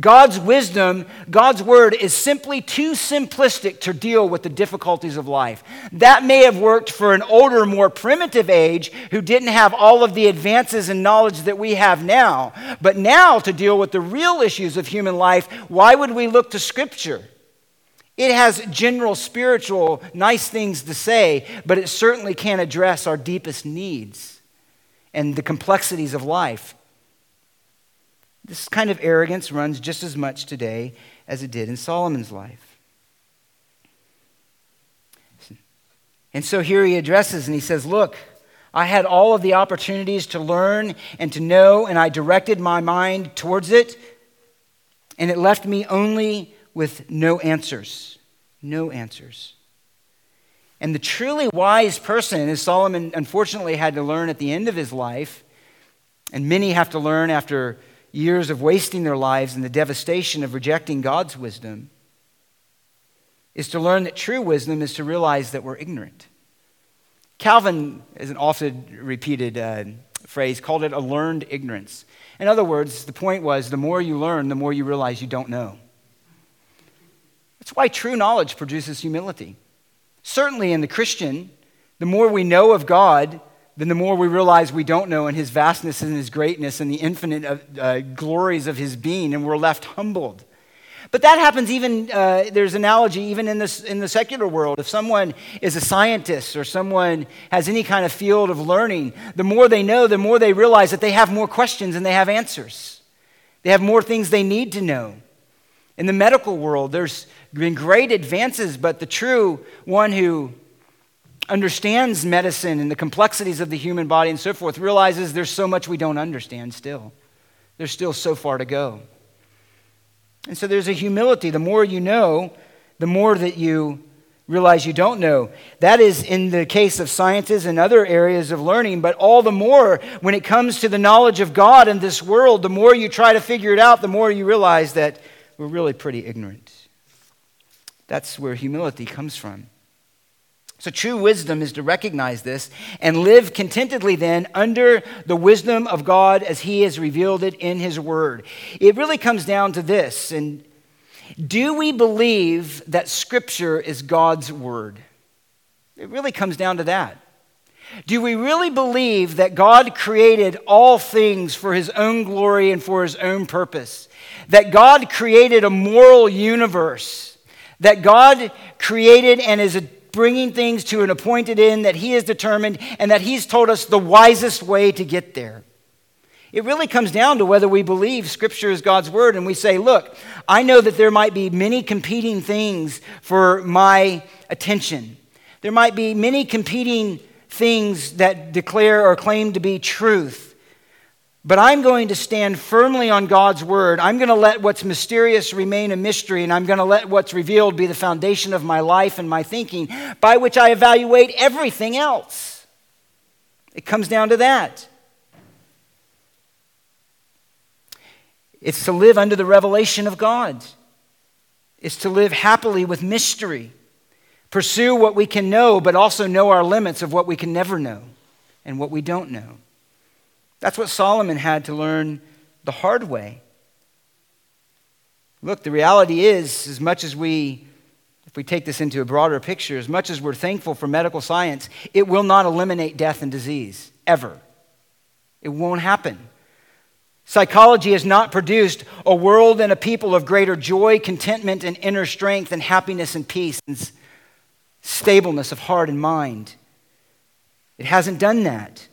God's wisdom, God's word is simply too simplistic to deal with the difficulties of life. That may have worked for an older, more primitive age who didn't have all of the advances and knowledge that we have now. But now, to deal with the real issues of human life, why would we look to Scripture? It has general spiritual, nice things to say, but it certainly can't address our deepest needs and the complexities of life. This kind of arrogance runs just as much today as it did in Solomon's life. And so here he addresses and he says, Look, I had all of the opportunities to learn and to know, and I directed my mind towards it, and it left me only with no answers. No answers. And the truly wise person, as Solomon unfortunately had to learn at the end of his life, and many have to learn after years of wasting their lives and the devastation of rejecting God's wisdom is to learn that true wisdom is to realize that we're ignorant. Calvin, is an often repeated uh, phrase, called it a learned ignorance. In other words, the point was the more you learn, the more you realize you don't know. That's why true knowledge produces humility. Certainly in the Christian, the more we know of God, then the more we realize we don't know and his vastness and his greatness and the infinite uh, uh, glories of his being, and we're left humbled. But that happens even, uh, there's analogy even in, this, in the secular world. If someone is a scientist or someone has any kind of field of learning, the more they know, the more they realize that they have more questions and they have answers. They have more things they need to know. In the medical world, there's been great advances, but the true one who understands medicine and the complexities of the human body and so forth realizes there's so much we don't understand still. There's still so far to go. And so there's a humility. The more you know, the more that you realize you don't know. That is in the case of sciences and other areas of learning, but all the more when it comes to the knowledge of God and this world, the more you try to figure it out, the more you realize that we're really pretty ignorant. That's where humility comes from. So, true wisdom is to recognize this and live contentedly then under the wisdom of God as He has revealed it in His Word. It really comes down to this. And do we believe that Scripture is God's Word? It really comes down to that. Do we really believe that God created all things for His own glory and for His own purpose? That God created a moral universe? That God created and is a bringing things to an appointed end that He has determined and that He's told us the wisest way to get there. It really comes down to whether we believe Scripture is God's Word and we say, look, I know that there might be many competing things for my attention. There might be many competing things that declare or claim to be truth. But I'm going to stand firmly on God's word. I'm going to let what's mysterious remain a mystery, and I'm going to let what's revealed be the foundation of my life and my thinking, by which I evaluate everything else. It comes down to that. It's to live under the revelation of God, it's to live happily with mystery, pursue what we can know, but also know our limits of what we can never know and what we don't know. That's what Solomon had to learn the hard way. Look, the reality is, as much as we, if we take this into a broader picture, as much as we're thankful for medical science, it will not eliminate death and disease, ever. It won't happen. Psychology has not produced a world and a people of greater joy, contentment, and inner strength, and happiness and peace, and stableness of heart and mind. It hasn't done that.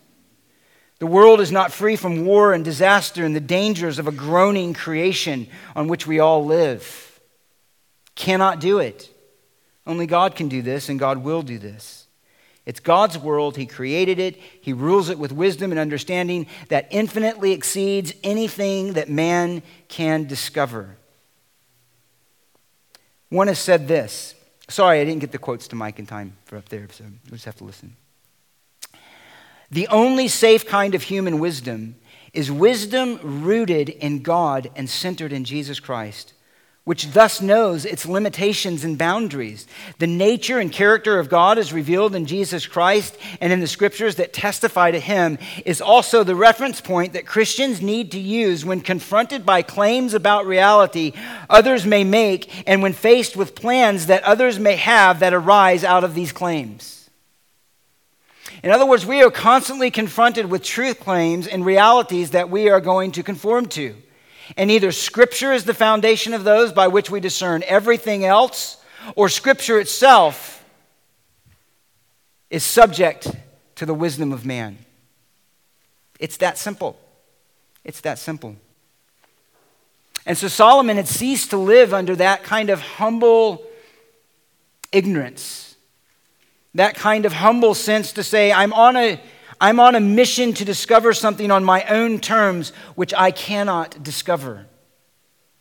The world is not free from war and disaster and the dangers of a groaning creation on which we all live. Cannot do it. Only God can do this, and God will do this. It's God's world. He created it. He rules it with wisdom and understanding that infinitely exceeds anything that man can discover. One has said this Sorry, I didn't get the quotes to Mike in time for up there, so we'll just have to listen. The only safe kind of human wisdom is wisdom rooted in God and centered in Jesus Christ which thus knows its limitations and boundaries. The nature and character of God is revealed in Jesus Christ and in the scriptures that testify to him is also the reference point that Christians need to use when confronted by claims about reality others may make and when faced with plans that others may have that arise out of these claims. In other words, we are constantly confronted with truth claims and realities that we are going to conform to. And either Scripture is the foundation of those by which we discern everything else, or Scripture itself is subject to the wisdom of man. It's that simple. It's that simple. And so Solomon had ceased to live under that kind of humble ignorance, that kind of humble sense to say, I'm on a I'm on a mission to discover something on my own terms which I cannot discover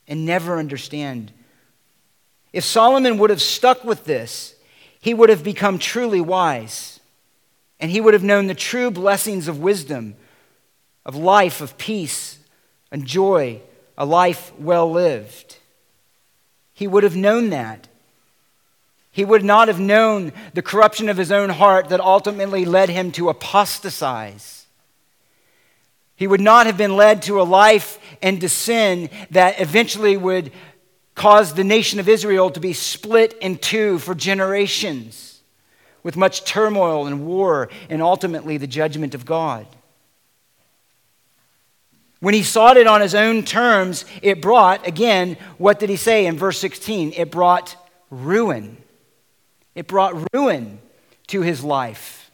and never understand. If Solomon would have stuck with this, he would have become truly wise. And he would have known the true blessings of wisdom, of life, of peace and joy, a life well lived. He would have known that. He would not have known the corruption of his own heart that ultimately led him to apostatize. He would not have been led to a life and to sin that eventually would cause the nation of Israel to be split in two for generations with much turmoil and war and ultimately the judgment of God. When he sought it on his own terms, it brought, again, what did he say in verse 16? It brought ruin. It brought ruin to his life.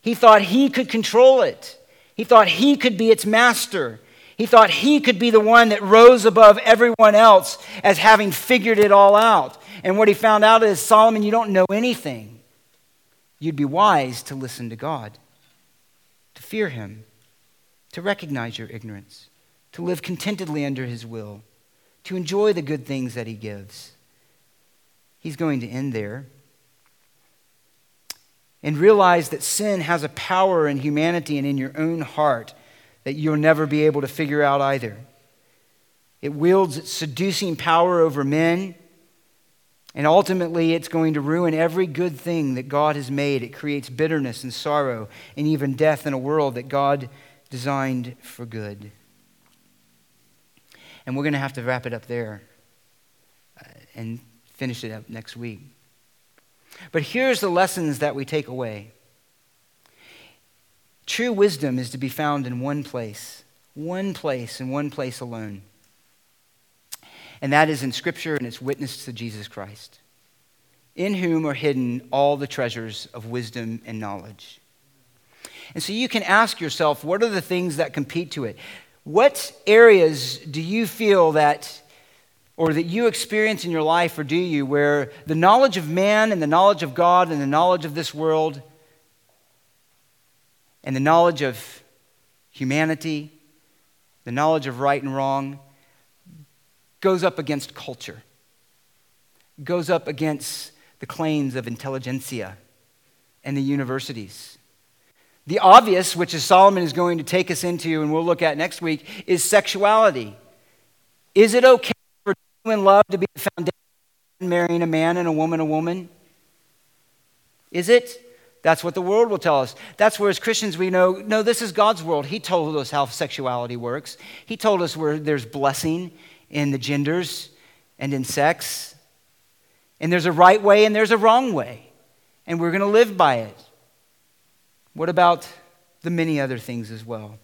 He thought he could control it. He thought he could be its master. He thought he could be the one that rose above everyone else as having figured it all out. And what he found out is Solomon, you don't know anything. You'd be wise to listen to God, to fear him, to recognize your ignorance, to live contentedly under his will, to enjoy the good things that he gives. He's going to end there and realize that sin has a power in humanity and in your own heart that you'll never be able to figure out either. It wields its seducing power over men, and ultimately it's going to ruin every good thing that God has made. It creates bitterness and sorrow and even death in a world that God designed for good. And we're going to have to wrap it up there uh, and finish it up next week. But here's the lessons that we take away true wisdom is to be found in one place, one place, and one place alone. And that is in Scripture and its witness to Jesus Christ, in whom are hidden all the treasures of wisdom and knowledge. And so you can ask yourself, what are the things that compete to it? What areas do you feel that or that you experience in your life, or do you, where the knowledge of man and the knowledge of God and the knowledge of this world and the knowledge of humanity, the knowledge of right and wrong, goes up against culture, goes up against the claims of intelligentsia and the universities. The obvious, which is Solomon is going to take us into and we'll look at next week, is sexuality. Is it okay in love to be the foundation marrying a man and a woman a woman? Is it? That's what the world will tell us. That's where, as Christians, we know no, this is God's world. He told us how sexuality works, He told us where there's blessing in the genders and in sex. And there's a right way and there's a wrong way. And we're going to live by it. What about the many other things as well?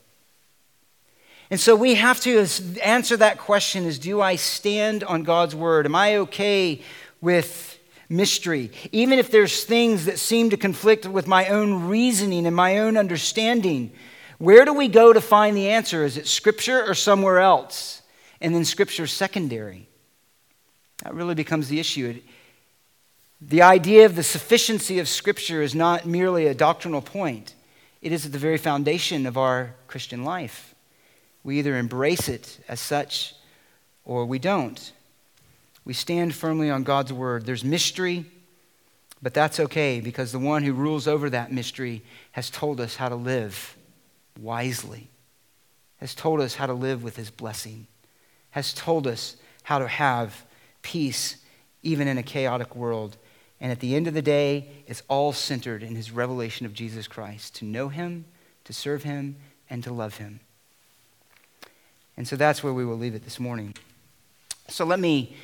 And so we have to answer that question is do I stand on God's word? Am I okay with mystery? Even if there's things that seem to conflict with my own reasoning and my own understanding, where do we go to find the answer? Is it scripture or somewhere else? And then scripture secondary. That really becomes the issue. The idea of the sufficiency of scripture is not merely a doctrinal point. It is at the very foundation of our Christian life. We either embrace it as such or we don't. We stand firmly on God's word. There's mystery But that's okay because the one who rules over that mystery has told us how to live wisely, has told us how to live with his blessing, has told us how to have peace even in a chaotic world. And at the end of the day, it's all centered in his revelation of Jesus Christ to know him, to serve him, and to love him. And so that's where we will leave it this morning. So let me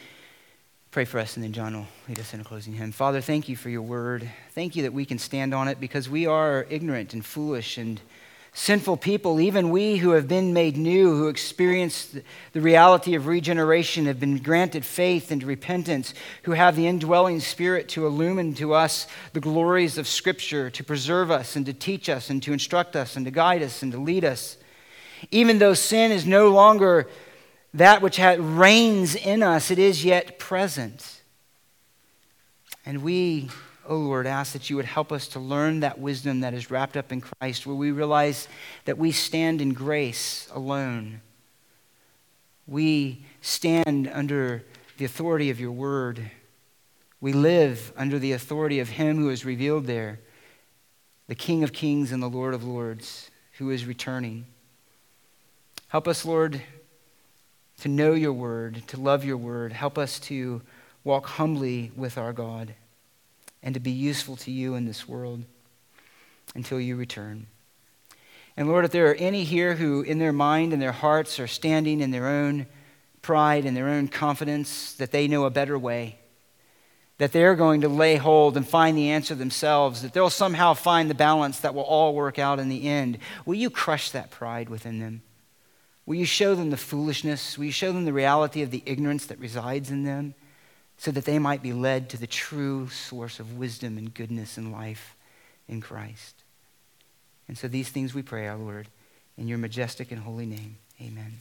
pray for us, and then John will lead us in a closing hymn. Father, thank you for your word. Thank you that we can stand on it because we are ignorant and foolish and sinful people. Even we who have been made new, who experienced the reality of regeneration, have been granted faith and repentance, who have the indwelling spirit to illumine to us the glories of Scripture, to preserve us and to teach us and to instruct us and to guide us and to lead us. Even though sin is no longer that which reigns in us, it is yet present. And we, O oh Lord, ask that you would help us to learn that wisdom that is wrapped up in Christ, where we realize that we stand in grace alone. We stand under the authority of your word. We live under the authority of him who is revealed there, the King of kings and the Lord of lords, who is returning. Help us, Lord, to know your word, to love your word. Help us to walk humbly with our God and to be useful to you in this world until you return. And Lord, if there are any here who, in their mind and their hearts, are standing in their own pride and their own confidence that they know a better way, that they're going to lay hold and find the answer themselves, that they'll somehow find the balance that will all work out in the end, will you crush that pride within them? Will you show them the foolishness? Will you show them the reality of the ignorance that resides in them so that they might be led to the true source of wisdom and goodness and life in Christ? And so these things we pray, our Lord, in your majestic and holy name. Amen.